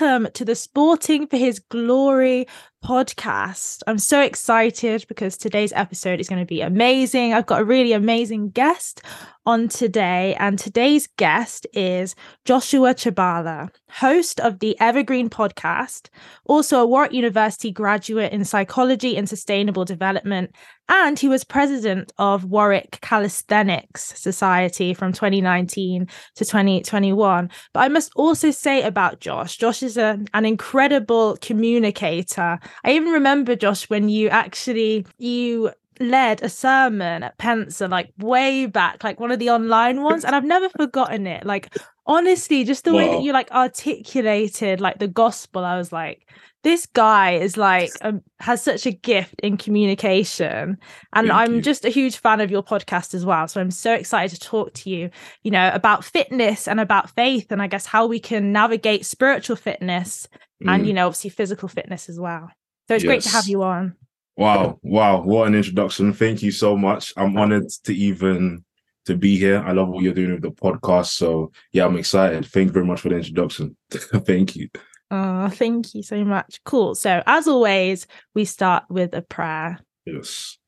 welcome to the Sporting for His Glory podcast. I'm so excited because today's episode is going to be amazing. I've got a really amazing guest on today, and today's guest is Joshua Chabala, host of the Evergreen podcast, also a Warwick University graduate in psychology and sustainable development, and he was president of Warwick Calisthenics Society from 2019 to 2021. But I must also say about Josh, Josh is a, an incredible communicator. I even remember Josh when you actually you led a sermon at Pensa like way back, like one of the online ones, and I've never forgotten it. Like honestly, just the wow. way that you like articulated like the gospel, I was like, this guy is like um, has such a gift in communication and Thank i'm you. just a huge fan of your podcast as well so i'm so excited to talk to you you know about fitness and about faith and i guess how we can navigate spiritual fitness mm. and you know obviously physical fitness as well so it's yes. great to have you on Wow, wow, what an introduction. Thank you so much. I'm honored to even to be here. I love what you're doing with the podcast. So yeah, I'm excited. Thank you very much for the introduction. thank you. Oh, thank you so much. Cool. So as always, we start with a prayer. Yes.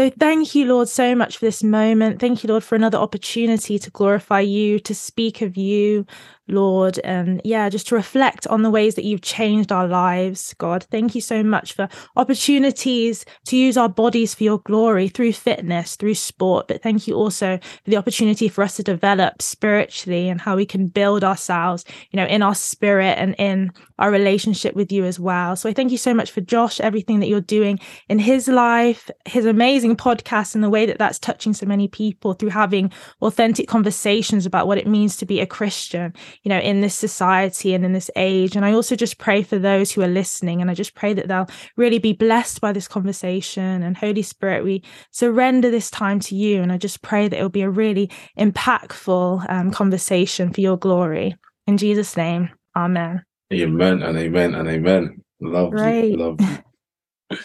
So thank you, Lord, so much for this moment. Thank you, Lord, for another opportunity to glorify you, to speak of you, Lord, and yeah, just to reflect on the ways that you've changed our lives, God. Thank you so much for opportunities to use our bodies for your glory through fitness, through sport. But thank you also for the opportunity for us to develop spiritually and how we can build ourselves, you know, in our spirit and in our relationship with you as well. So I thank you so much for Josh, everything that you're doing in his life, his amazing podcast, and the way that that's touching so many people through having authentic conversations about what it means to be a Christian you know, in this society and in this age. And I also just pray for those who are listening. And I just pray that they'll really be blessed by this conversation. And Holy Spirit, we surrender this time to you. And I just pray that it'll be a really impactful um, conversation for your glory. In Jesus' name, amen. Amen and amen and amen. Love you. Love you.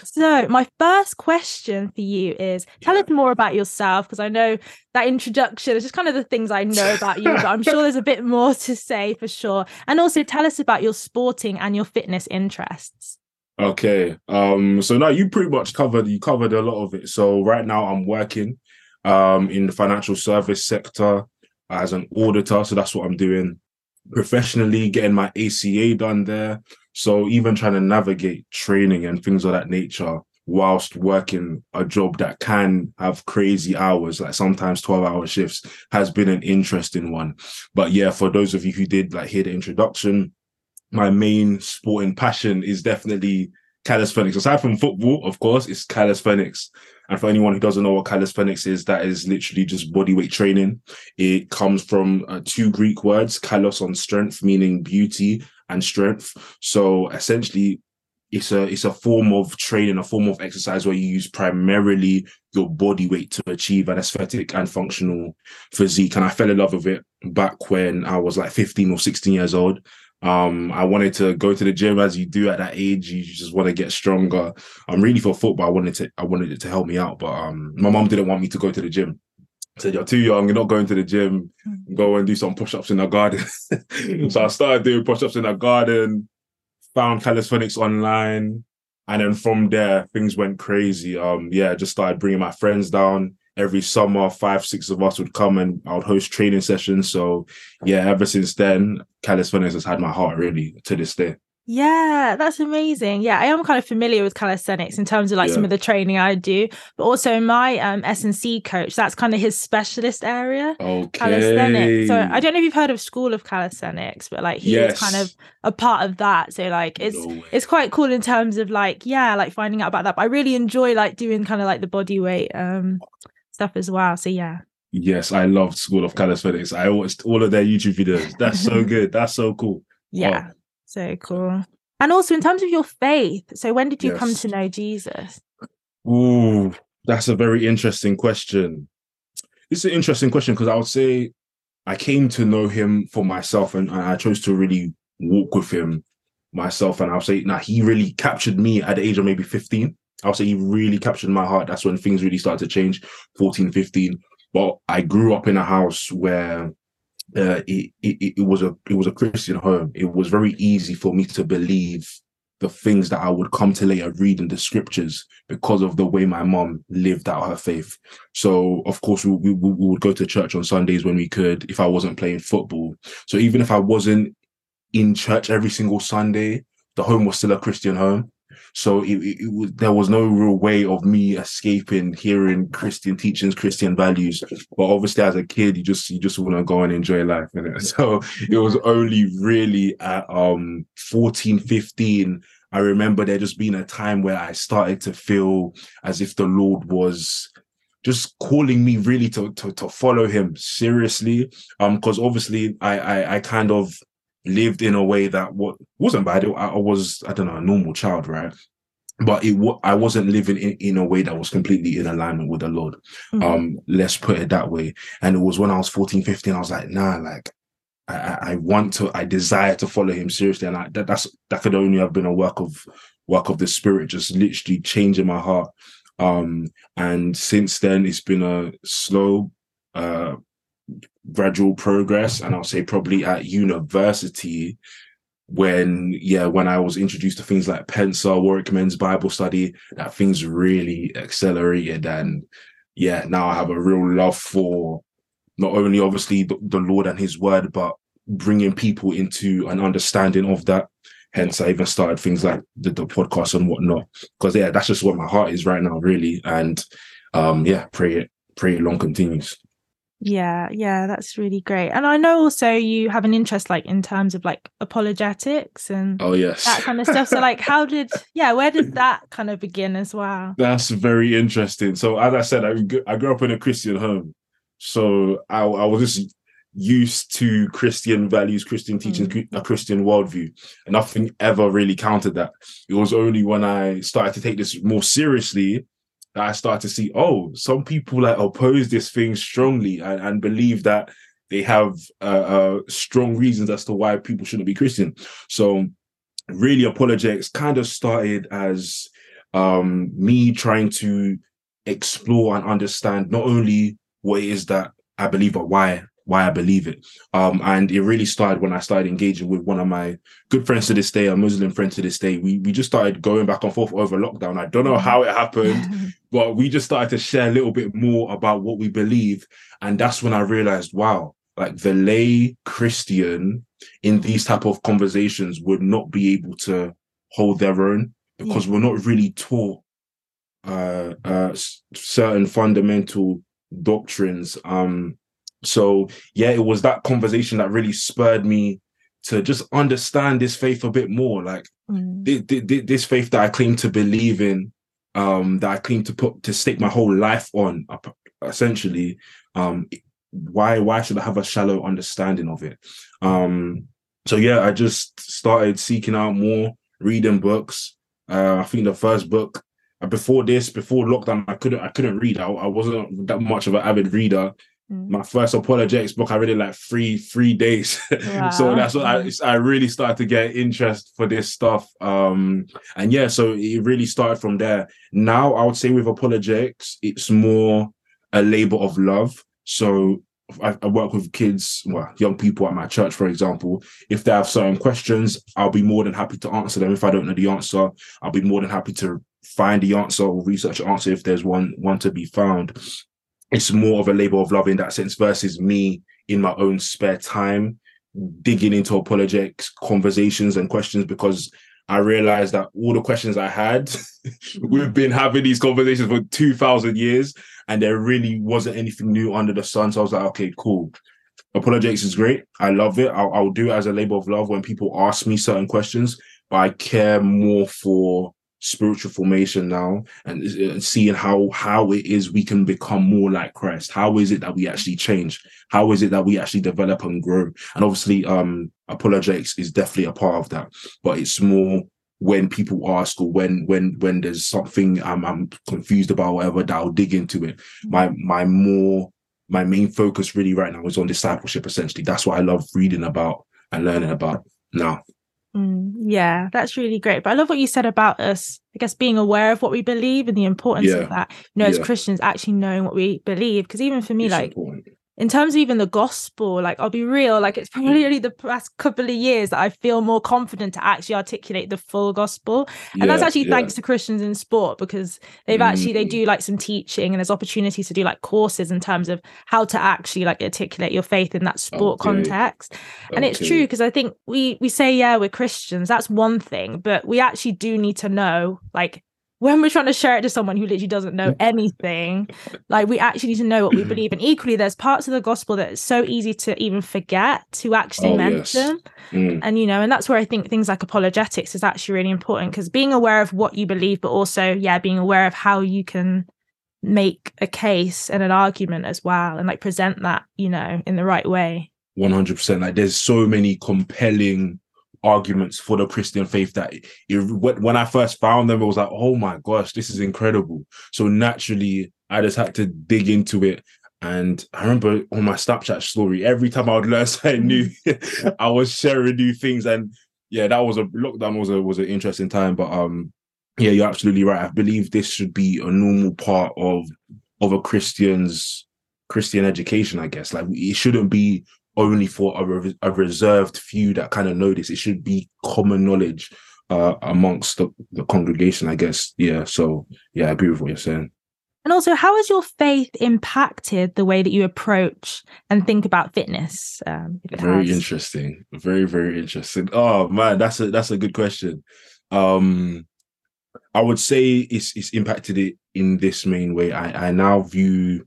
So, my first question for you is tell us more about yourself because I know that introduction is just kind of the things I know about you, but I'm sure there's a bit more to say for sure. And also tell us about your sporting and your fitness interests. Okay. Um so now you pretty much covered you covered a lot of it. So right now I'm working um in the financial service sector as an auditor, so that's what I'm doing professionally getting my ACA done there so even trying to navigate training and things of that nature whilst working a job that can have crazy hours, like sometimes 12 hour shifts, has been an interesting one. But yeah, for those of you who did like hear the introduction, my main sporting passion is definitely calisthenics. Aside from football, of course, it's calisthenics. And for anyone who doesn't know what calisthenics is, that is literally just bodyweight training. It comes from uh, two Greek words, kalos on strength, meaning beauty, and strength. So essentially, it's a it's a form of training, a form of exercise where you use primarily your body weight to achieve an aesthetic and functional physique. And I fell in love with it back when I was like 15 or 16 years old. Um, I wanted to go to the gym as you do at that age. You just want to get stronger. I'm really for football. I wanted to I wanted it to help me out, but um, my mom didn't want me to go to the gym said, You're too young, you're not going to the gym, mm. go and do some push ups in the garden. so I started doing push ups in the garden, found calisthenics online. And then from there, things went crazy. Um, yeah, I just started bringing my friends down every summer. Five, six of us would come and I would host training sessions. So, yeah, ever since then, calisthenics has had my heart really to this day. Yeah, that's amazing. Yeah, I am kind of familiar with calisthenics in terms of like yeah. some of the training I do, but also my um S&C coach, that's kind of his specialist area. Okay. Calisthenics. So I don't know if you've heard of School of Calisthenics, but like he's yes. kind of a part of that. So like it's no it's quite cool in terms of like, yeah, like finding out about that. But I really enjoy like doing kind of like the body weight um stuff as well. So yeah. Yes, I loved School of Calisthenics. I watched all of their YouTube videos. That's so good. That's so cool. Yeah. So cool. And also in terms of your faith, so when did you yes. come to know Jesus? Ooh, that's a very interesting question. It's an interesting question because I would say I came to know him for myself and, and I chose to really walk with him myself. And I'll say, now nah, he really captured me at the age of maybe 15. I'll say he really captured my heart. That's when things really started to change, 14, 15. But I grew up in a house where uh, it, it it was a it was a Christian home. It was very easy for me to believe the things that I would come to later read in the scriptures because of the way my mom lived out her faith. So, of course, we, we, we, would go to church on Sundays when we could if I wasn't playing football. So, even if I wasn't in church every single Sunday, the home was still a Christian home. So it, it, it, there was no real way of me escaping hearing Christian teachings, Christian values. But obviously, as a kid, you just you just want to go and enjoy life. Innit? So it was only really at um 14, 15, I remember there just being a time where I started to feel as if the Lord was just calling me really to to, to follow him seriously. Um, because obviously I, I I kind of lived in a way that what wasn't bad. I, was I don't know a normal child, right? But it I wasn't living in, in a way that was completely in alignment with the Lord. Mm-hmm. Um, let's put it that way. And it was when I was 14, 15, I was like, nah, like I, I want to, I desire to follow him seriously. And I, that, that's, that could only have been a work of, work of the spirit, just literally changing my heart. Um, and since then it's been a slow, uh, gradual progress and i'll say probably at university when yeah when i was introduced to things like pencil warwick men's bible study that things really accelerated. And yeah now i have a real love for not only obviously the, the lord and his word but bringing people into an understanding of that. Hence i even started things like the, the podcast and whatnot. Because yeah that's just what my heart is right now really. And um yeah pray it pray it long continues yeah, yeah, that's really great. And I know also you have an interest like in terms of like apologetics and oh yes, that kind of stuff. So like how did yeah, where did that kind of begin as well? That's very interesting. So as I said, I, I grew up in a Christian home. So I, I was just used to Christian values, Christian teachings, mm. a Christian worldview. And nothing ever really countered that. It was only when I started to take this more seriously that I start to see, oh, some people like oppose this thing strongly and, and believe that they have uh, uh, strong reasons as to why people shouldn't be Christian. So, really, apologetics kind of started as um, me trying to explore and understand not only what it is that I believe, but why why I believe it. Um, and it really started when I started engaging with one of my good friends to this day, a Muslim friend to this day. We we just started going back and forth over lockdown. I don't know how it happened, but we just started to share a little bit more about what we believe. And that's when I realized, wow, like the lay Christian in these type of conversations would not be able to hold their own because yeah. we're not really taught uh, uh, certain fundamental doctrines um so yeah, it was that conversation that really spurred me to just understand this faith a bit more. Like mm. this faith that I claim to believe in, um, that I claim to put to stake my whole life on, essentially. Um, why why should I have a shallow understanding of it? Um, so yeah, I just started seeking out more, reading books. Uh, I think the first book uh, before this, before lockdown, I couldn't I couldn't read. I, I wasn't that much of an avid reader. Mm. My first apologetics book, I read it like three three days. Wow. so that's what I I really started to get interest for this stuff. Um, and yeah, so it really started from there. Now I would say with apologetics, it's more a labor of love. So I, I, work with kids, well, young people at my church, for example. If they have certain questions, I'll be more than happy to answer them. If I don't know the answer, I'll be more than happy to find the answer or research the answer if there's one one to be found it's more of a labor of love in that sense versus me in my own spare time digging into apologetics conversations and questions because I realized that all the questions I had, we've been having these conversations for 2000 years and there really wasn't anything new under the sun. So I was like, okay, cool. Apologetics is great. I love it. I'll, I'll do it as a labor of love when people ask me certain questions, but I care more for spiritual formation now and, and seeing how how it is we can become more like Christ. How is it that we actually change? How is it that we actually develop and grow? And obviously, um, apologetics is definitely a part of that, but it's more when people ask or when when when there's something I'm, I'm confused about whatever that I'll dig into it. My my more my main focus really right now is on discipleship essentially. That's what I love reading about and learning about now. Mm, yeah, that's really great. But I love what you said about us, I guess, being aware of what we believe and the importance yeah. of that. You know, yeah. as Christians, actually knowing what we believe. Because even for me, it's like, important. In terms of even the gospel, like I'll be real, like it's probably only the past couple of years that I feel more confident to actually articulate the full gospel. And yeah, that's actually yeah. thanks to Christians in sport because they've mm. actually they do like some teaching and there's opportunities to do like courses in terms of how to actually like articulate your faith in that sport okay. context. And okay. it's true because I think we we say yeah, we're Christians, that's one thing, but we actually do need to know like when we're trying to share it to someone who literally doesn't know anything, like we actually need to know what we believe. And equally, there's parts of the gospel that it's so easy to even forget to actually oh, mention. Yes. Mm. And you know, and that's where I think things like apologetics is actually really important because being aware of what you believe, but also, yeah, being aware of how you can make a case and an argument as well and like present that, you know, in the right way. 100%. Like there's so many compelling arguments for the Christian faith that it, when I first found them, it was like, oh my gosh, this is incredible. So naturally, I just had to dig into it. And I remember on my Snapchat story, every time I would learn something new, I was sharing new things. And yeah, that was a lockdown was a was an interesting time. But um, yeah, you're absolutely right. I believe this should be a normal part of of a Christian's Christian education. I guess like it shouldn't be only for a, re- a reserved few that kind of know this. It should be common knowledge uh, amongst the, the congregation, I guess. Yeah. So yeah, I agree with what you're saying. And also, how has your faith impacted the way that you approach and think about fitness? Um, very has? interesting. Very, very interesting. Oh man, that's a that's a good question. Um, I would say it's it's impacted it in this main way. I I now view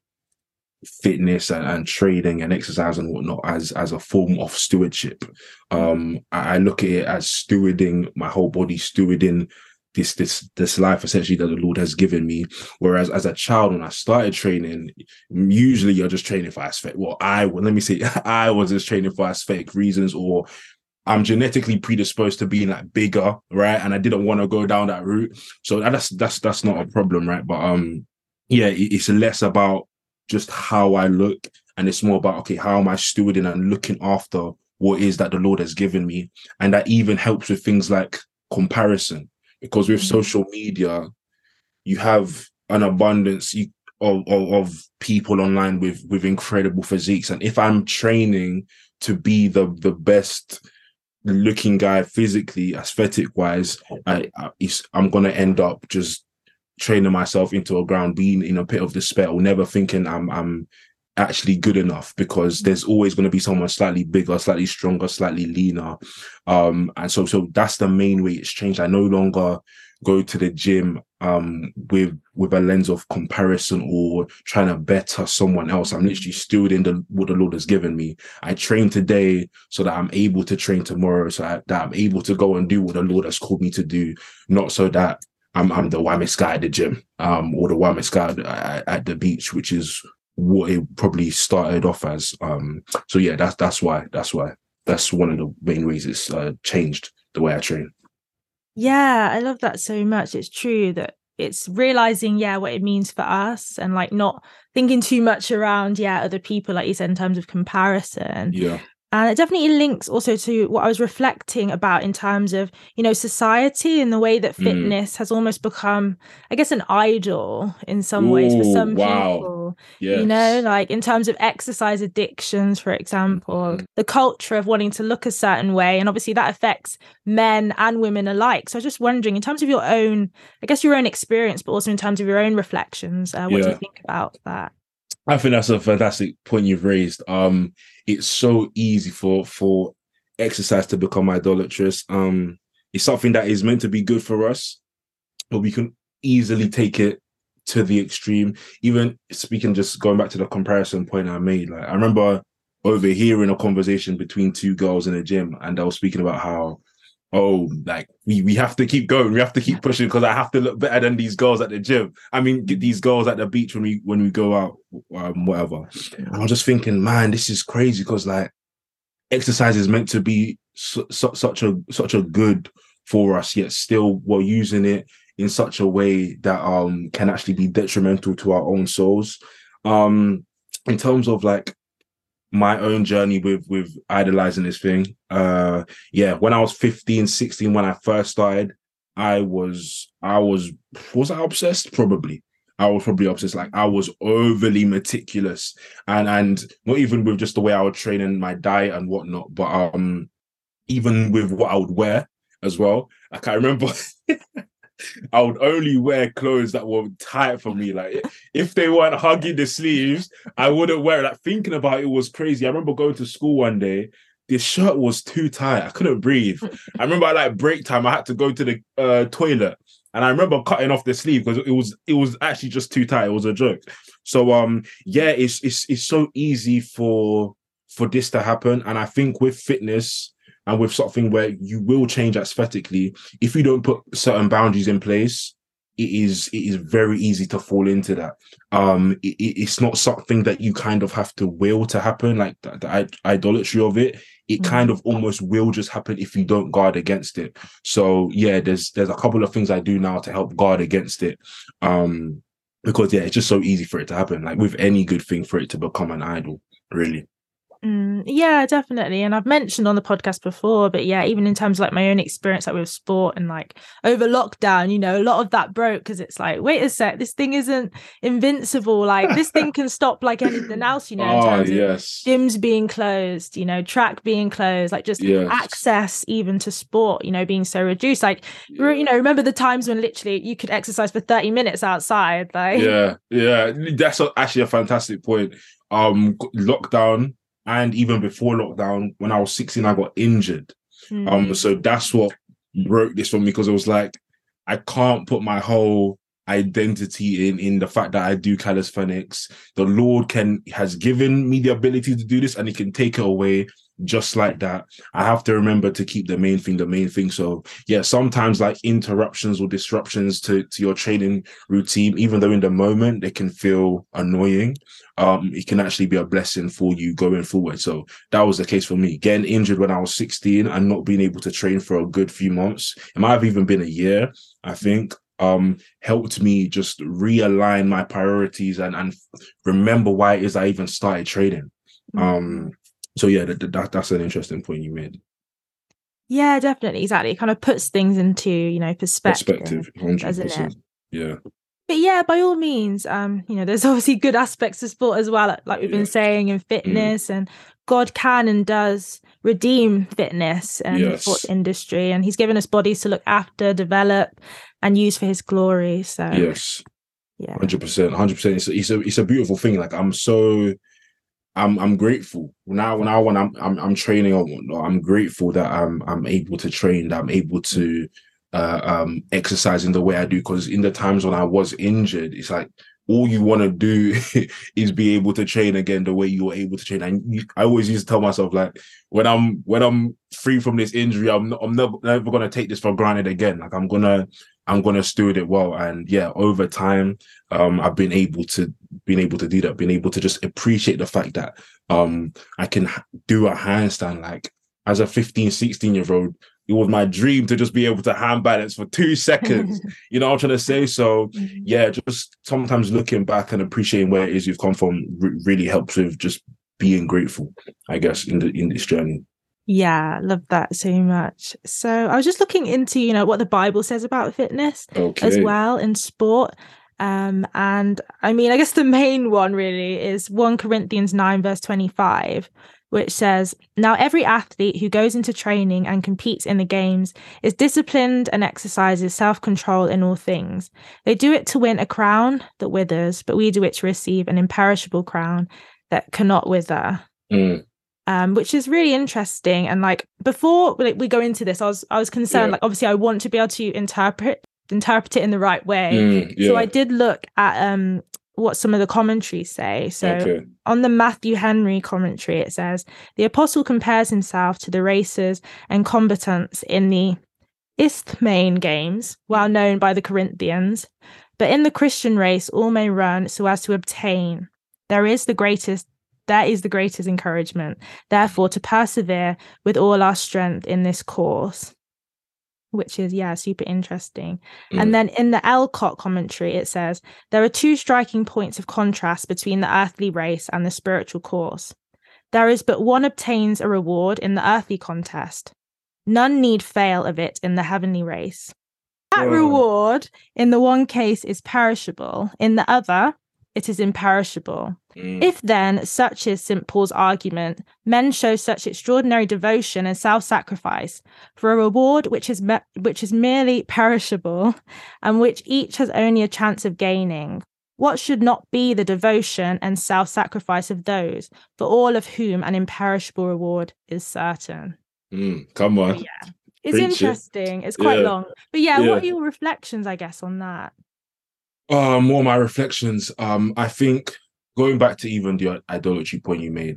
fitness and, and, training and exercise and whatnot as as a form of stewardship. Um, I, look at it as stewarding my whole body, stewarding this this this life essentially that the Lord has given me. Whereas as a child, when I started training, usually you're just training for aesthetic. Well, I let me say I was just training for aesthetic reasons, or I'm genetically predisposed to being like bigger, right? And I didn't want to go down that route. So that's that's that's not a problem, right? But um, yeah, it's less about just how I look. And it's more about, okay, how am I stewarding and looking after what is that the Lord has given me? And that even helps with things like comparison. Because with mm-hmm. social media, you have an abundance of, of, of people online with with incredible physiques. And if I'm training to be the the best looking guy physically, aesthetic wise, I, I I'm gonna end up just training myself into a ground, being in a pit of despair, or never thinking I'm I'm actually good enough because there's always going to be someone slightly bigger, slightly stronger, slightly leaner. Um, and so so that's the main way it's changed. I no longer go to the gym um with with a lens of comparison or trying to better someone else. I'm literally stewarding the what the Lord has given me. I train today so that I'm able to train tomorrow, so that, that I'm able to go and do what the Lord has called me to do, not so that I'm I'm the whimmest guy at the gym, um, or the whimmest guy at, at, the beach, which is what it probably started off as. Um, so yeah, that's that's why that's why that's one of the main reasons uh, changed the way I train. Yeah, I love that so much. It's true that it's realizing yeah what it means for us and like not thinking too much around yeah other people like you said in terms of comparison yeah and it definitely links also to what I was reflecting about in terms of, you know, society and the way that mm. fitness mm. has almost become, I guess, an idol in some Ooh, ways for some wow. people. Yes. You know, like in terms of exercise addictions, for example, mm. the culture of wanting to look a certain way. And obviously that affects men and women alike. So I was just wondering, in terms of your own, I guess, your own experience, but also in terms of your own reflections, uh, what yeah. do you think about that? I think that's a fantastic point you've raised. Um, it's so easy for for exercise to become idolatrous. Um, it's something that is meant to be good for us, but we can easily take it to the extreme. Even speaking, just going back to the comparison point I made, like I remember overhearing a conversation between two girls in a gym, and I was speaking about how oh, like we we have to keep going, we have to keep pushing because I have to look better than these girls at the gym. I mean, these girls at the beach when we when we go out, um, whatever. And I'm just thinking, man, this is crazy because like exercise is meant to be su- su- such a such a good for us, yet still we're using it in such a way that um can actually be detrimental to our own souls. Um, in terms of like my own journey with with idolizing this thing. Uh yeah, when I was 15, 16, when I first started, I was I was was I obsessed? Probably. I was probably obsessed. Like I was overly meticulous, and and not even with just the way I would train and my diet and whatnot, but um, even with what I would wear as well. Like I remember. I would only wear clothes that were tight for me. Like if they weren't hugging the sleeves, I wouldn't wear it. Like thinking about it was crazy. I remember going to school one day. This shirt was too tight. I couldn't breathe. I remember at like break time, I had to go to the uh, toilet and I remember cutting off the sleeve because it was it was actually just too tight. It was a joke. So um yeah, it's it's it's so easy for for this to happen. And I think with fitness and with something where you will change aesthetically, if you don't put certain boundaries in place, it is it is very easy to fall into that. Um, it, it's not something that you kind of have to will to happen, like the, the idolatry of it. It mm-hmm. kind of almost will just happen if you don't guard against it. So yeah, there's there's a couple of things I do now to help guard against it. Um, because yeah, it's just so easy for it to happen. Like with any good thing, for it to become an idol, really. Mm, yeah, definitely. And I've mentioned on the podcast before, but yeah, even in terms of like my own experience like with sport and like over lockdown, you know, a lot of that broke because it's like, wait a sec, this thing isn't invincible. Like this thing can stop like anything else, you know, in oh, terms yes. of gyms being closed, you know, track being closed, like just yes. access even to sport, you know, being so reduced. Like yeah. you know, remember the times when literally you could exercise for 30 minutes outside. Like Yeah, yeah. That's actually a fantastic point. Um lockdown and even before lockdown, when I was 16, I got injured. Mm. Um, so that's what broke this for me because it was like I can't put my whole identity in in the fact that I do calisthenics. The Lord can has given me the ability to do this, and He can take it away just like that. I have to remember to keep the main thing the main thing. So yeah, sometimes like interruptions or disruptions to to your training routine, even though in the moment they can feel annoying, um, it can actually be a blessing for you going forward. So that was the case for me. Getting injured when I was 16 and not being able to train for a good few months. It might have even been a year, I think um helped me just realign my priorities and and remember why it is I even started trading. Mm-hmm. Um so yeah, that, that, that's an interesting point you made. Yeah, definitely, exactly. It kind of puts things into you know perspective. Perspective. Yeah. But yeah, by all means, um, you know, there's obviously good aspects of sport as well, like we've yeah. been saying, in mm. fitness, mm. and God can and does redeem fitness and yes. the sport industry, and He's given us bodies to look after, develop, and use for His glory. So yes, yeah, hundred percent, hundred percent. It's it's a it's a beautiful thing. Like I'm so I'm I'm grateful now. Now when I'm I'm, I'm training whatnot, I'm grateful that I'm I'm able to train. That I'm able to uh, um, exercise in the way I do. Because in the times when I was injured, it's like all you want to do is be able to train again the way you were able to train. And I always used to tell myself like when I'm when I'm free from this injury, I'm not, I'm never never gonna take this for granted again. Like I'm gonna I'm gonna steward it well. And yeah, over time, um, I've been able to been able to do that, been able to just appreciate the fact that um I can do a handstand like as a 15, 16 year old. It was my dream to just be able to hand balance for two seconds. you know what I'm trying to say? So mm-hmm. yeah, just sometimes looking back and appreciating where it is you've come from really helps with just being grateful, I guess, in the in this journey. Yeah, love that so much. So I was just looking into, you know, what the Bible says about fitness okay. as well in sport. Um, and I mean, I guess the main one really is 1 Corinthians 9, verse 25, which says, Now every athlete who goes into training and competes in the games is disciplined and exercises self control in all things. They do it to win a crown that withers, but we do it to receive an imperishable crown that cannot wither. Mm um, which is really interesting. And like before like, we go into this, I was I was concerned. Yeah. Like obviously, I want to be able to interpret interpret it in the right way. Mm, yeah. So I did look at um what some of the commentaries say. So okay. on the Matthew Henry commentary, it says the apostle compares himself to the racers and combatants in the Isthmian games, well known by the Corinthians. But in the Christian race, all may run so as to obtain. There is the greatest that is the greatest encouragement. Therefore, to persevere with all our strength in this course, which is, yeah, super interesting. Mm. And then in the Ellicott commentary, it says there are two striking points of contrast between the earthly race and the spiritual course. There is but one obtains a reward in the earthly contest. None need fail of it in the heavenly race. that Oh. reward in the one case is perishable, in the other, it is imperishable. Mm, If then, such is St. Paul's argument, men show such extraordinary devotion and self-sacrifice for a reward which is me- which is merely perishable, and which each has only a chance of gaining, what should not be the devotion and self-sacrifice of those for all of whom an imperishable reward is certain? mm, come on. Yeah. It's Preach it. interesting. It's quite Yeah. long, but yeah, what are your reflections, I guess, on that? Um, what are my reflections? Um, I think going back to even the idolatry point you made,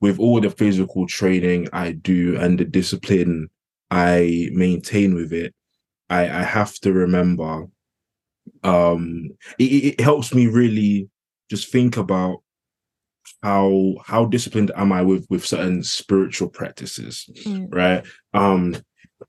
with all the physical training I do and the discipline I maintain with it, I, I have to remember. Um, it, it it helps me really just think about how how disciplined am I with with certain spiritual practices Mm. right? Um,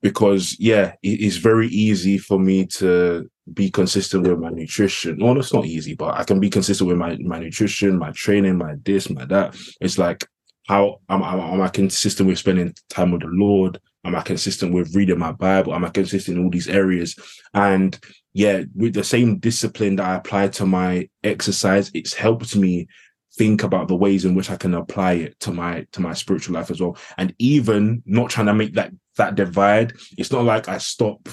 because yeah, it is very easy for me to be consistent with my nutrition. Well, it's not easy, but I can be consistent with my my nutrition, my training, my this, my that. It's like how am, am, am I consistent with spending time with the Lord? Am I consistent with reading my Bible? Am I consistent in all these areas? And yeah, with the same discipline that I apply to my exercise, it's helped me think about the ways in which I can apply it to my to my spiritual life as well. And even not trying to make that that divide, it's not like I stop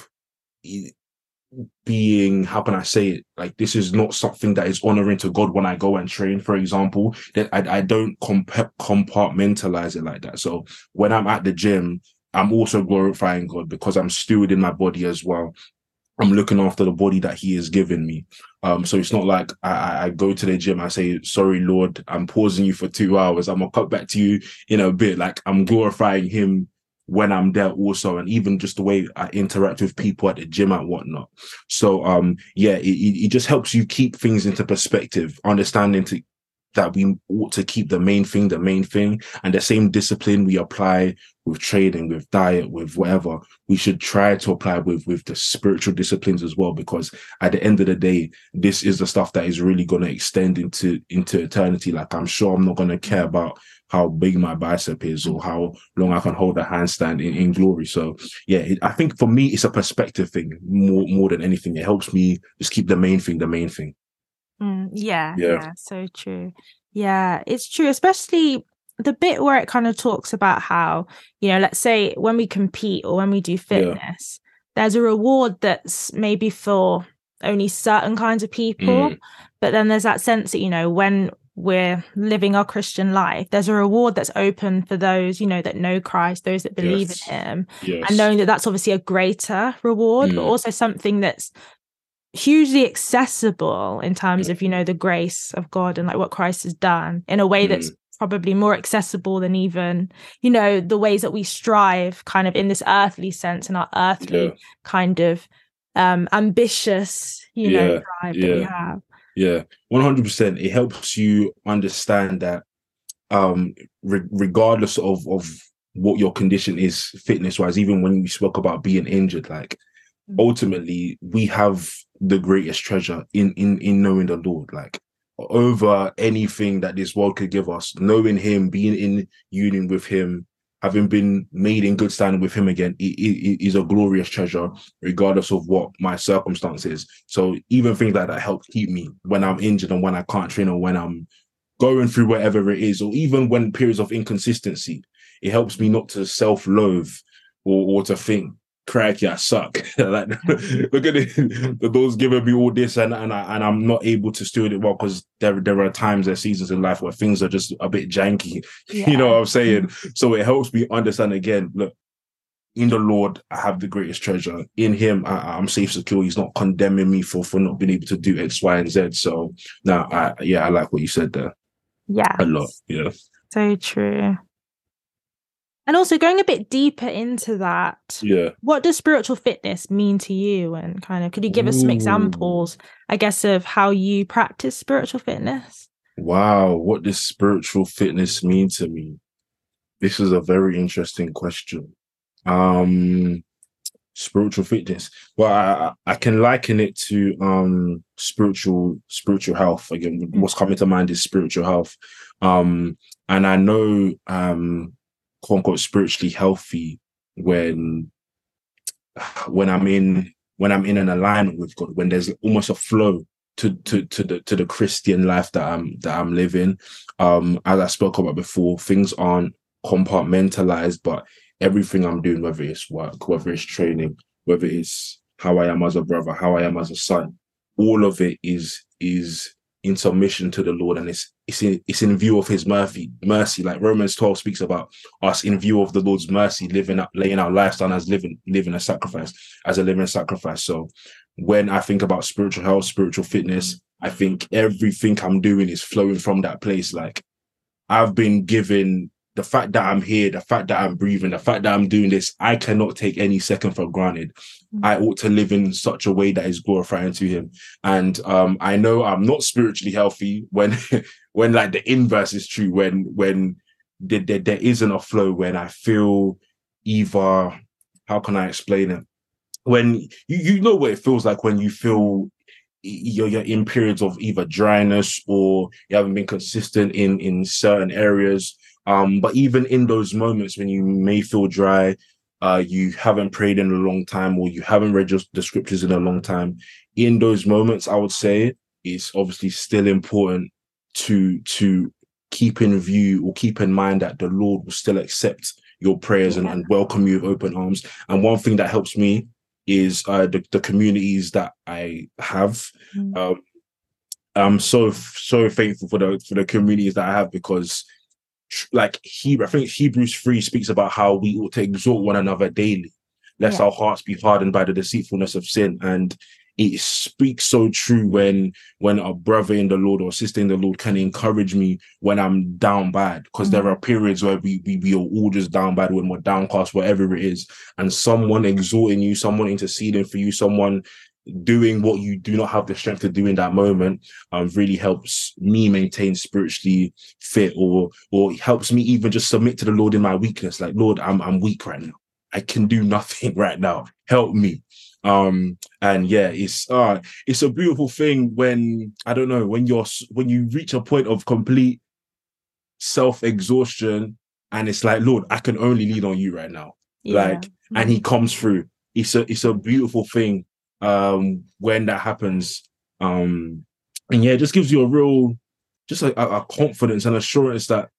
being how can I say it? Like this is not something that is honoring to God when I go and train, for example. That I, I don't comp- compartmentalize it like that. So when I'm at the gym, I'm also glorifying God because I'm stewarding my body as well. I'm looking after the body that He has given me. Um, so it's not like I- I go to the gym, I say, sorry, Lord, I'm pausing you for two hours. I'm gonna cut back to you in a bit. Like I'm glorifying him when I'm there also, and even just the way I interact with people at the gym and whatnot. So um yeah, it, it just helps you keep things into perspective, understanding to that we ought to keep the main thing the main thing and the same discipline we apply with training with diet with whatever we should try to apply with with the spiritual disciplines as well because at the end of the day this is the stuff that is really going to extend into into eternity like i'm sure i'm not going to care about how big my bicep is or how long i can hold a handstand in, in glory so yeah it, i think for me it's a perspective thing more more than anything it helps me just keep the main thing the main thing Mm, yeah, Yeah. yeah, so true. Yeah, it's true, especially the bit where it kind of talks about how, you know, let's say when we compete or when we do fitness, there's a reward that's maybe for only certain kinds of people, Mm. but then there's that sense that, you know, when we're living our Christian life, there's a reward that's open for those, you know, that know Christ, those that believe Yes. in him, yes and knowing that that's obviously a greater reward but Mm. also something that's hugely accessible in terms of you know the grace of god and like what christ has done in a way that's probably more accessible than even you know the ways that we strive kind of in this earthly sense and our earthly Yeah. kind of um ambitious you know Yeah, drive that we have Yeah, one hundred percent. It helps you understand that, um, re- regardless of of what your condition is, fitness wise, even when we spoke about being injured, like Mm. ultimately we have the greatest treasure in in in knowing the Lord, like over anything that this world could give us. Knowing Him, being in union with Him, having been made in good standing with Him again, it is a glorious treasure, regardless of what my circumstances. So even things like that help keep me when I'm injured and when I can't train or when I'm going through whatever it is, or even when periods of inconsistency, it helps me not to self-loathe or, or to think, crikey, I suck. like, look at it, the Lord's giving me all this and, and, I, and I'm not able to steward it well because there, there are times, there seasons in life where things are just a bit janky. You know what I'm saying? So it helps me understand again, look, in the Lord, I have the greatest treasure. In Him, I, I'm safe, secure. He's not condemning me for for not being able to do X, Y, and Z. So now, I, yeah, I like what you said there yeah a lot. Yeah, so true and also going a bit deeper into that yeah. what does spiritual fitness mean to you and kind of could you give us some Ooh. examples i guess of how you practice spiritual fitness Wow, what does spiritual fitness mean to me? This is a very interesting question. Um, spiritual fitness. Well, I, I I can liken it to um spiritual spiritual health. Again, what's coming to mind is spiritual health. Um, and I know um quote unquote spiritually healthy when when I'm in when I'm in an alignment with God, when there's almost a flow to to to the to the Christian life that I'm that I'm living. Um, as I spoke about before, things aren't compartmentalized, but everything I'm doing, whether it's work, whether it's training, whether it's how I am as a brother, how I am as a son, all of it is is in submission to the Lord, and it's it's in it's in view of His mercy. Mercy, like Romans twelve speaks about us in view of the Lord's mercy, living up, laying our lives down as living living a sacrifice, as a living sacrifice. So, when I think about spiritual health, spiritual fitness, I think everything I'm doing is flowing from that place. Like I've been given the fact that I'm here, the fact that I'm breathing, the fact that I'm doing this, I cannot take any second for granted. Mm-hmm. I ought to live in such a way that is glorifying to him. And um, I know I'm not spiritually healthy when when like the inverse is true, when when there, there, there isn't a flow, when I feel either how can I explain it? When you, you know what it feels like when you feel you're, you're in periods of either dryness or you haven't been consistent in in certain areas um, but even in those moments when you may feel dry, uh, you haven't prayed in a long time, or you haven't read just the scriptures in a long time, in those moments, I would say it's obviously still important to to keep in view or keep in mind that the Lord will still accept your prayers and, and welcome you with open arms. And one thing that helps me is uh, the, the communities that I have. Mm. Um, I'm so so thankful for the for the communities that I have because like he, I think Hebrews 3 speaks about how we ought to exhort one another daily, lest yeah. our hearts be hardened by the deceitfulness of sin. And it speaks so true when when a brother in the Lord or sister in the Lord can encourage me when I'm down bad. Because mm-hmm. there are periods where we, we we are all just down bad when we're downcast, whatever it is. And someone exhorting you, someone interceding for you, someone doing what you do not have the strength to do in that moment um, really helps me maintain spiritually fit or or helps me even just submit to the Lord in my weakness. Like, Lord, I'm I'm weak right now. I can do nothing right now. Help me. Um, and yeah, it's uh it's a beautiful thing when I don't know when you're when you reach a point of complete self-exhaustion and it's like, Lord, I can only lean on you right now. Yeah. Like, and he comes through. It's a it's a beautiful thing um, when that happens. Um, and yeah, it just gives you a real, just a, a confidence and assurance that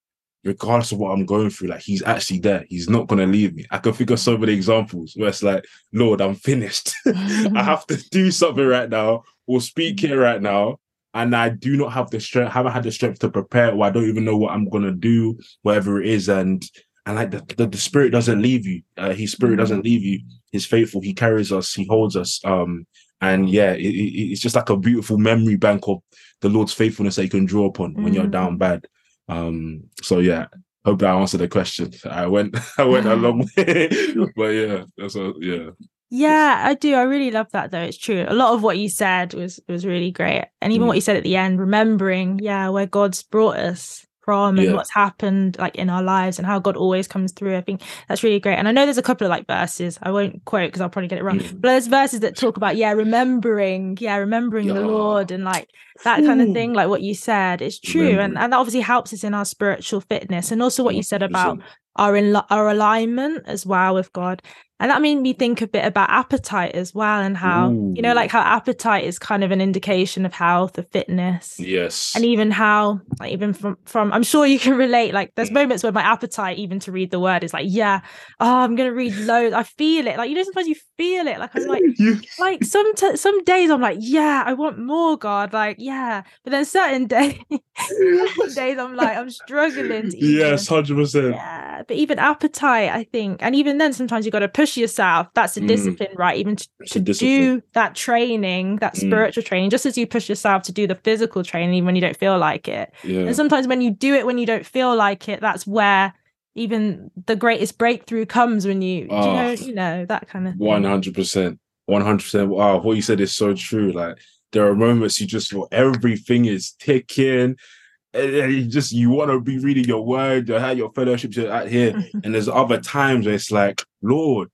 regardless of what I'm going through, like he's actually there. He's not gonna leave me. I can think of so many examples where it's like, Lord, I'm finished. I have to do something right now or speak here right now. And I do not have the strength, haven't had the strength to prepare, or I don't even know what I'm gonna do, whatever it is. And and like the, the, the spirit doesn't leave you. Uh, his spirit mm. doesn't leave you. He's faithful. He carries us. He holds us. Um, and yeah, it, it, it's just like a beautiful memory bank of the Lord's faithfulness that you can draw upon mm. when you're down mm. bad. Um, so yeah, hope that answered the question. I went, I went a long way, but yeah, that's a, yeah. Yeah, I do. I really love that though. It's true. A lot of what you said was was really great. And even mm. what you said at the end, remembering, yeah, where God's brought us from and yeah. what's happened like in our lives and how God always comes through. I think that's really great. And I know there's a couple of like verses I won't quote because I'll probably get it wrong, mm. but there's verses that talk about yeah, remembering, yeah, remembering yeah. the Lord and like that kind of thing. Like what you said, it's true, and and that obviously helps us in our spiritual fitness, and also what you said about our in our alignment as well with God. And that made me think a bit about appetite as well, and how, Ooh. you know, like how appetite is kind of an indication of health, of fitness. Yes. And even how, like, even from, from, I'm sure you can relate, like, there's moments where my appetite, even to read the word, is like, yeah, oh, I'm going to read loads. I feel it. Like, you know, sometimes you feel it. Like, I'm like, like, some, t- some days I'm like, yeah, I want more, God. Like, yeah. But then certain days, days I'm like, I'm struggling. To yes, 100%. Yeah. But even appetite, I think, and even then, sometimes you've got to push yourself that's a mm. discipline right even to, to do that training that mm. spiritual training just as you push yourself to do the physical training even when you don't feel like it yeah. and sometimes when you do it when you don't feel like it that's where even the greatest breakthrough comes when you oh, you know you know that kind of thing. 100% 100% wow what you said is so true like there are moments you just feel everything is ticking you just you want to be reading your word, you have your fellowships are out here, and there's other times where it's like, Lord,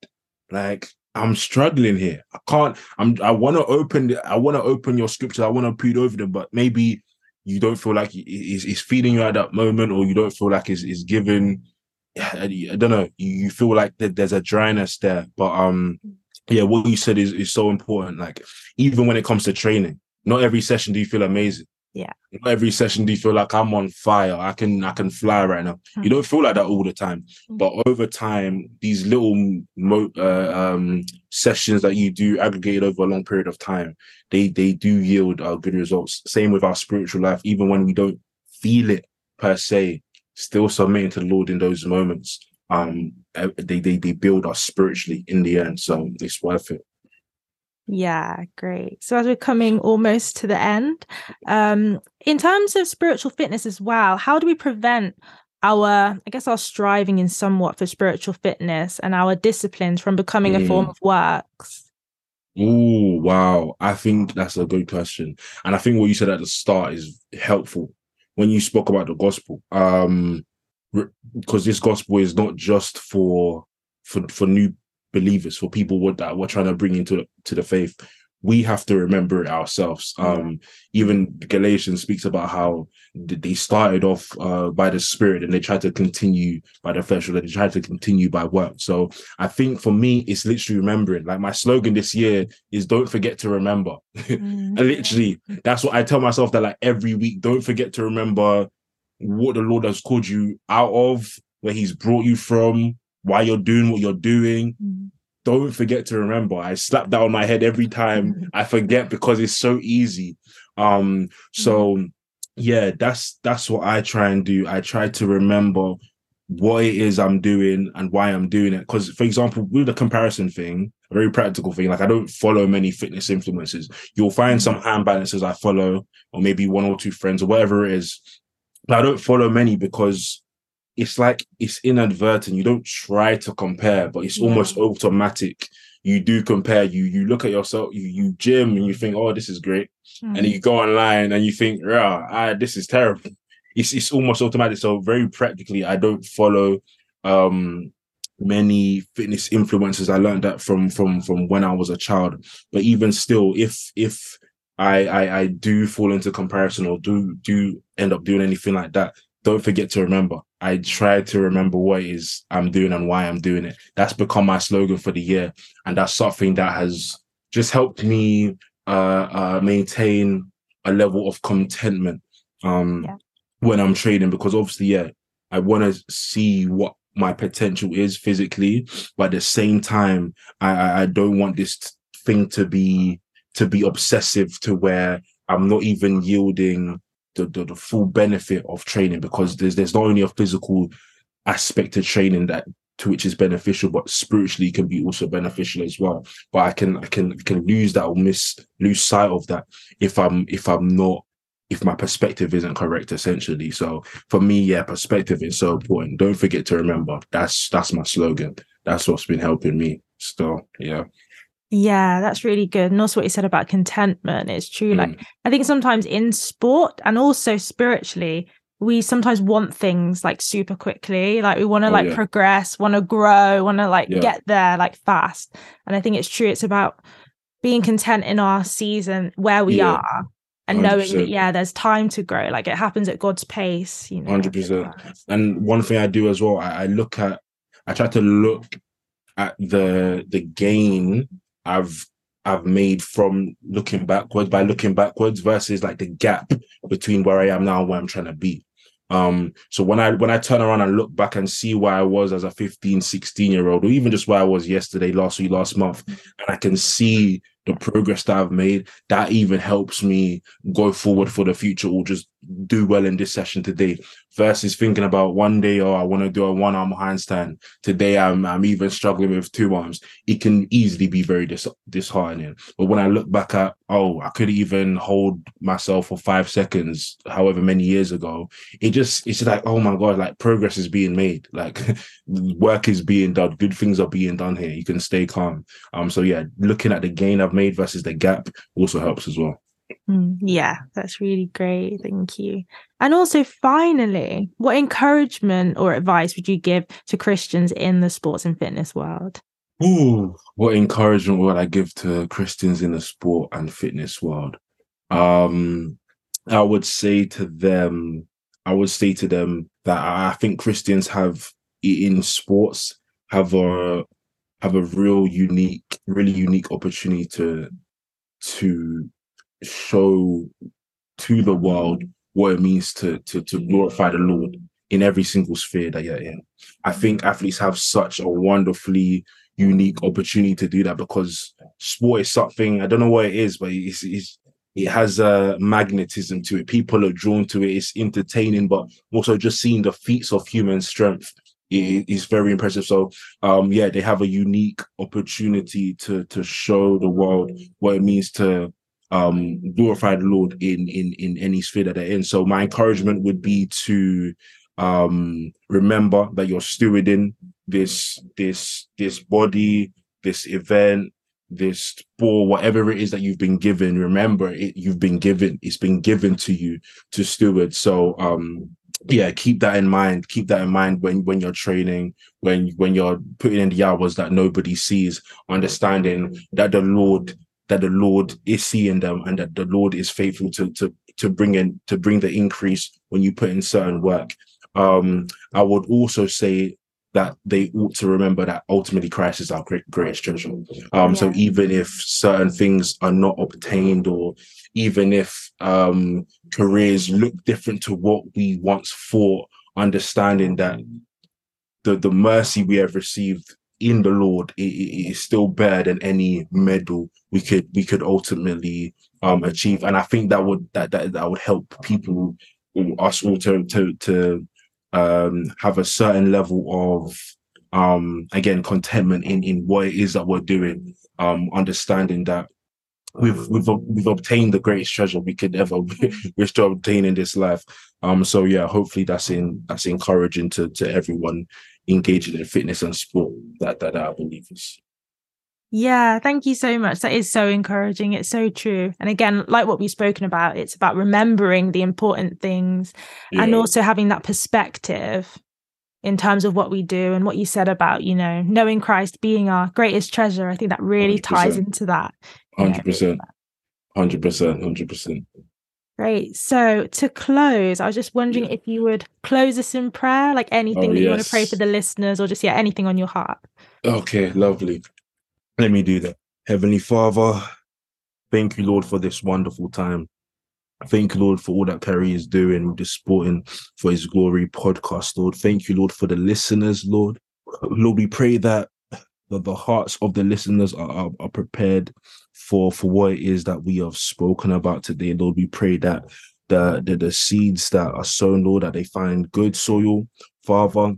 like I'm struggling here. I can't. I'm. I want to open. I want to open your scriptures. I want to read over them, but maybe you don't feel like it's, it's feeding you at that moment, or you don't feel like it's, it's giving. I don't know. You, you feel like there's a dryness there, but um, yeah, what you said is is so important. Like even when it comes to training, not every session do you feel amazing. Yeah. Not every session do you feel like I'm on fire. I can I can fly right now. Mm-hmm. You don't feel like that all the time, mm-hmm. but over time, these little mo- uh, um, sessions that you do aggregated over a long period of time, they they do yield uh, good results. Same with our spiritual life, even when we don't feel it per se, still submitting to the Lord in those moments. Um, they they they build us spiritually in the end, so it's worth it. Yeah, great. So as we're coming almost to the end, um, in terms of spiritual fitness as well, how do we prevent our, I guess, our striving in somewhat for spiritual fitness and our disciplines from becoming mm. a form mm. of works? Oh, wow. I think that's a good question. And I think what you said at the start is helpful when you spoke about the gospel. Um, because this gospel is not just for for for new believers, for people what that we're trying to bring into to the faith, we have to remember it ourselves. Um, even Galatians speaks about how they started off uh, by the spirit and they tried to continue by the flesh, or they tried to continue by work. So I think for me, it's literally remembering. Like my slogan this year is "Don't forget to remember." Mm. and literally, that's what I tell myself that like every week, don't forget to remember what the Lord has called you out of, where He's brought you from, why you're doing what you're doing. Mm. Don't forget to remember. I slap that on my head every time I forget because it's so easy. Um, so mm. yeah, that's that's what I try and do. I try to remember what it is I'm doing and why I'm doing it. Because, for example, with the comparison thing, a very practical thing, like I don't follow many fitness influencers. You'll find some hand balancers I follow, or maybe one or two friends, or whatever it is. But I don't follow many because it's like it's inadvertent. You don't try to compare, but it's yeah. almost automatic. You do compare. You you look at yourself. You you gym and you think, oh, this is great, mm. and you go online and you think, yeah, ah, this is terrible. It's it's almost automatic. So very practically, I don't follow um many fitness influencers. I learned that from from from when I was a child. But even still, if if I, I I do fall into comparison or do do end up doing anything like that, don't forget to remember. I try to remember what it is I'm doing and why I'm doing it. That's become my slogan for the year, and that's something that has just helped me uh, uh, maintain a level of contentment um, yeah. when I'm trading. Because obviously, yeah, I want to see what my potential is physically, but at the same time, I, I don't want this thing to be to be obsessive to where I'm not even yielding the, the, the full benefit of training because there's there's not only a physical aspect of training that to which is beneficial, but spiritually can be also beneficial as well. But I can I can can lose that or miss lose sight of that if I'm if I'm not if my perspective isn't correct essentially. So for me, yeah, perspective is so important. Don't forget to remember. That's that's my slogan. That's what's been helping me. Still, yeah. Yeah, that's really good. And also what you said about contentment is true. Mm. Like I think sometimes in sport and also spiritually, we sometimes want things like super quickly. Like we want to oh, like yeah. progress, want to grow, want to like yeah. get there like fast. And I think it's true. It's about being content in our season where we yeah. are and 100%. knowing that yeah there's time to grow like it happens at god's pace you know 100% and one thing i do as well I, I, look at i try to look at the the gain I've I've made from looking backwards by looking backwards versus like the gap between where I am now and where I'm trying to be. Um, so when I when I turn around and look back and see where I was as a 15, 16 year old, or even just where I was yesterday, last week, last month, and I can see the progress that I've made, that even helps me go forward for the future or just do well in this session today versus thinking about one day, oh, I want to do a one arm handstand. Today, I'm I'm even struggling with two arms. It can easily be very dis- disheartening. But when I look back at, oh, I could even hold myself for five seconds, however many years ago, it just it's like, oh my god, like progress is being made, like work is being done, good things are being done here. You can stay calm. Um, so yeah, looking at the gain I've made versus the gap also helps as well. Mm, yeah, that's really great. Thank you. And also, finally, what encouragement or advice would you give to Christians in the sports and fitness world? Ooh, what encouragement would I give to Christians in the sport and fitness world? Um, I would say to them, I would say to them that I think Christians have in sports have a have a real unique, really unique opportunity to to show to the world what it means to to to glorify the Lord in every single sphere that you're in. I think athletes have such a wonderfully unique opportunity to do that because sport is something I don't know what it is, but it's, it's it has a magnetism to it. People are drawn to it. It's entertaining, but also just seeing the feats of human strength is very impressive. So, um, yeah, they have a unique opportunity to to show the world what it means to um glorify the Lord in in in any sphere that they're in. So, my encouragement would be to um remember that you're stewarding this this this body, this event, this ball, whatever it is that you've been given. Remember it you've been given it's been given to you to steward. So um yeah keep that in mind. Keep that in mind when when you're training when when you're putting in the hours that nobody sees. Understanding that the lord that the lord is seeing them and that the lord is faithful to to to bring in to bring the increase when you put in certain work um i would also say that they ought to remember that ultimately Christ is our great, greatest treasure. Um, yeah. So even if certain things are not obtained, or even if um, careers look different to what we once thought, understanding that the the mercy we have received in the Lord it, is still better than any medal we could we could ultimately um, achieve. And I think that would that that, that would help people us all to to to um, have a certain level of um, again contentment in in what it is that we're doing, um, understanding that we've we've we've obtained the greatest treasure we could ever wish to obtain in this life. Um, so yeah, hopefully that's in that's encouraging to to everyone engaging in fitness and sport that that I believe is. Yeah, thank you so much. That is so encouraging. It's so true. And again, like what we've spoken about, it's about remembering the important things yeah. and also having that perspective in terms of what we do and what you said about, you know, knowing Christ being our greatest treasure. I think that really 100%. ties into that. 100%. 100%. 100%. Great. So to close, I was just wondering yeah. if you would close us in prayer, like anything oh, that you yes. want to pray for the listeners or just, yeah, anything on your heart. Okay, lovely. Let me do that. Heavenly Father, thank you, Lord, for this wonderful time. Thank you, Lord, for all that Perry is doing with the sporting for his glory podcast, Lord. Thank you, Lord, for the listeners, Lord. Lord, we pray that the, the hearts of the listeners are, are, are prepared for for what it is that we have spoken about today, Lord. We pray that the, the the seeds that are sown, Lord, that they find good soil, Father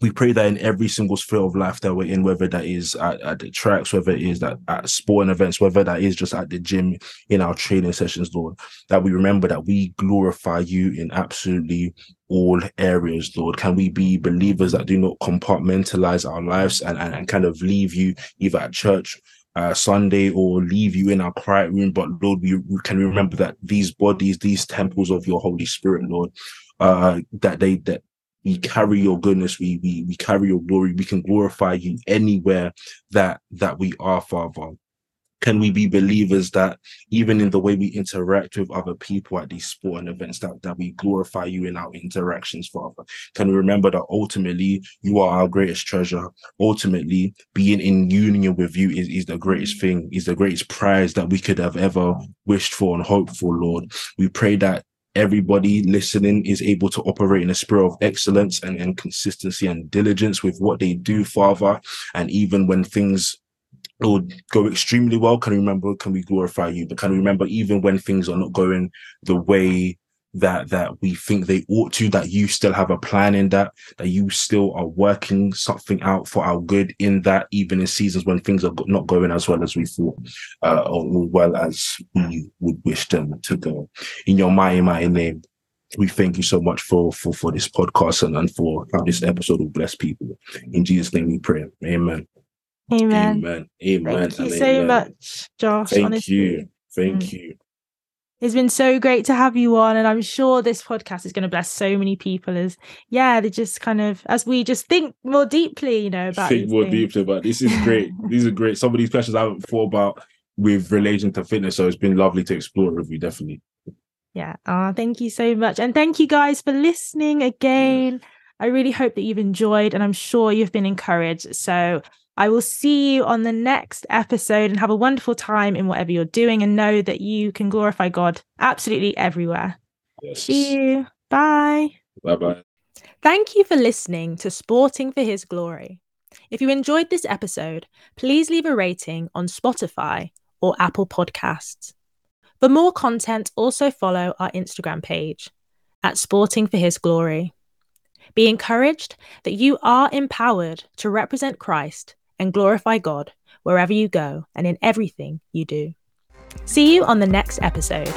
we pray that in every single sphere of life that we're in, whether that is at, at the tracks, whether it is that at sporting events, whether that is just at the gym in our training sessions, Lord, that we remember that we glorify you in absolutely all areas, Lord. Can we be believers that do not compartmentalize our lives and, and, and kind of leave you either at church uh, Sunday or leave you in our quiet room. But Lord, we, we can remember that these bodies, these temples of your Holy Spirit, Lord, uh, that they that we carry your goodness we, we we carry your glory we can glorify you anywhere that that we are father can we be believers that even in the way we interact with other people at these sporting events that, that we glorify you in our interactions father? Can we remember that ultimately you are our greatest treasure? Ultimately being in union with you is, is the greatest thing is the greatest prize that we could have ever wished for and hoped for lord. We pray that everybody listening is able to operate in a spirit of excellence and, and consistency and diligence with what they do, Father. And even when things will go extremely well, can we remember, can we glorify you? But can we remember even when things are not going the way that that we think they ought to that you still have a plan in that that you still are working something out for our good in that even in seasons when things are not going as well as we thought uh, or well as we would wish them to go. In your mighty mighty name we thank you so much for for for this podcast and, and for this episode will bless people. In jesus name we pray. Amen amen amen amen thank you so much josh thank honestly. you thank mm. you it's been so great to have you on, and I'm sure this podcast is going to bless so many people. As yeah, they just kind of as we just think more deeply, you know, about think more things. deeply about this is great. these are great. Some of these questions I haven't thought about with relation to fitness, so it's been lovely to explore with you. Definitely. Yeah. Oh, thank you so much, and thank you guys for listening again. I really hope that you've enjoyed, and I'm sure you've been encouraged. So I will see you on the next episode and have a wonderful time in whatever you're doing and know that you can glorify God absolutely everywhere. Yes. See you. Bye. Bye bye. Thank you for listening to Sporting for His Glory. If you enjoyed this episode, please leave a rating on Spotify or Apple Podcasts. For more content, also follow our Instagram page at Sporting for His Glory. Be encouraged that you are empowered to represent Christ and glorify God wherever you go and in everything you do. See you on the next episode.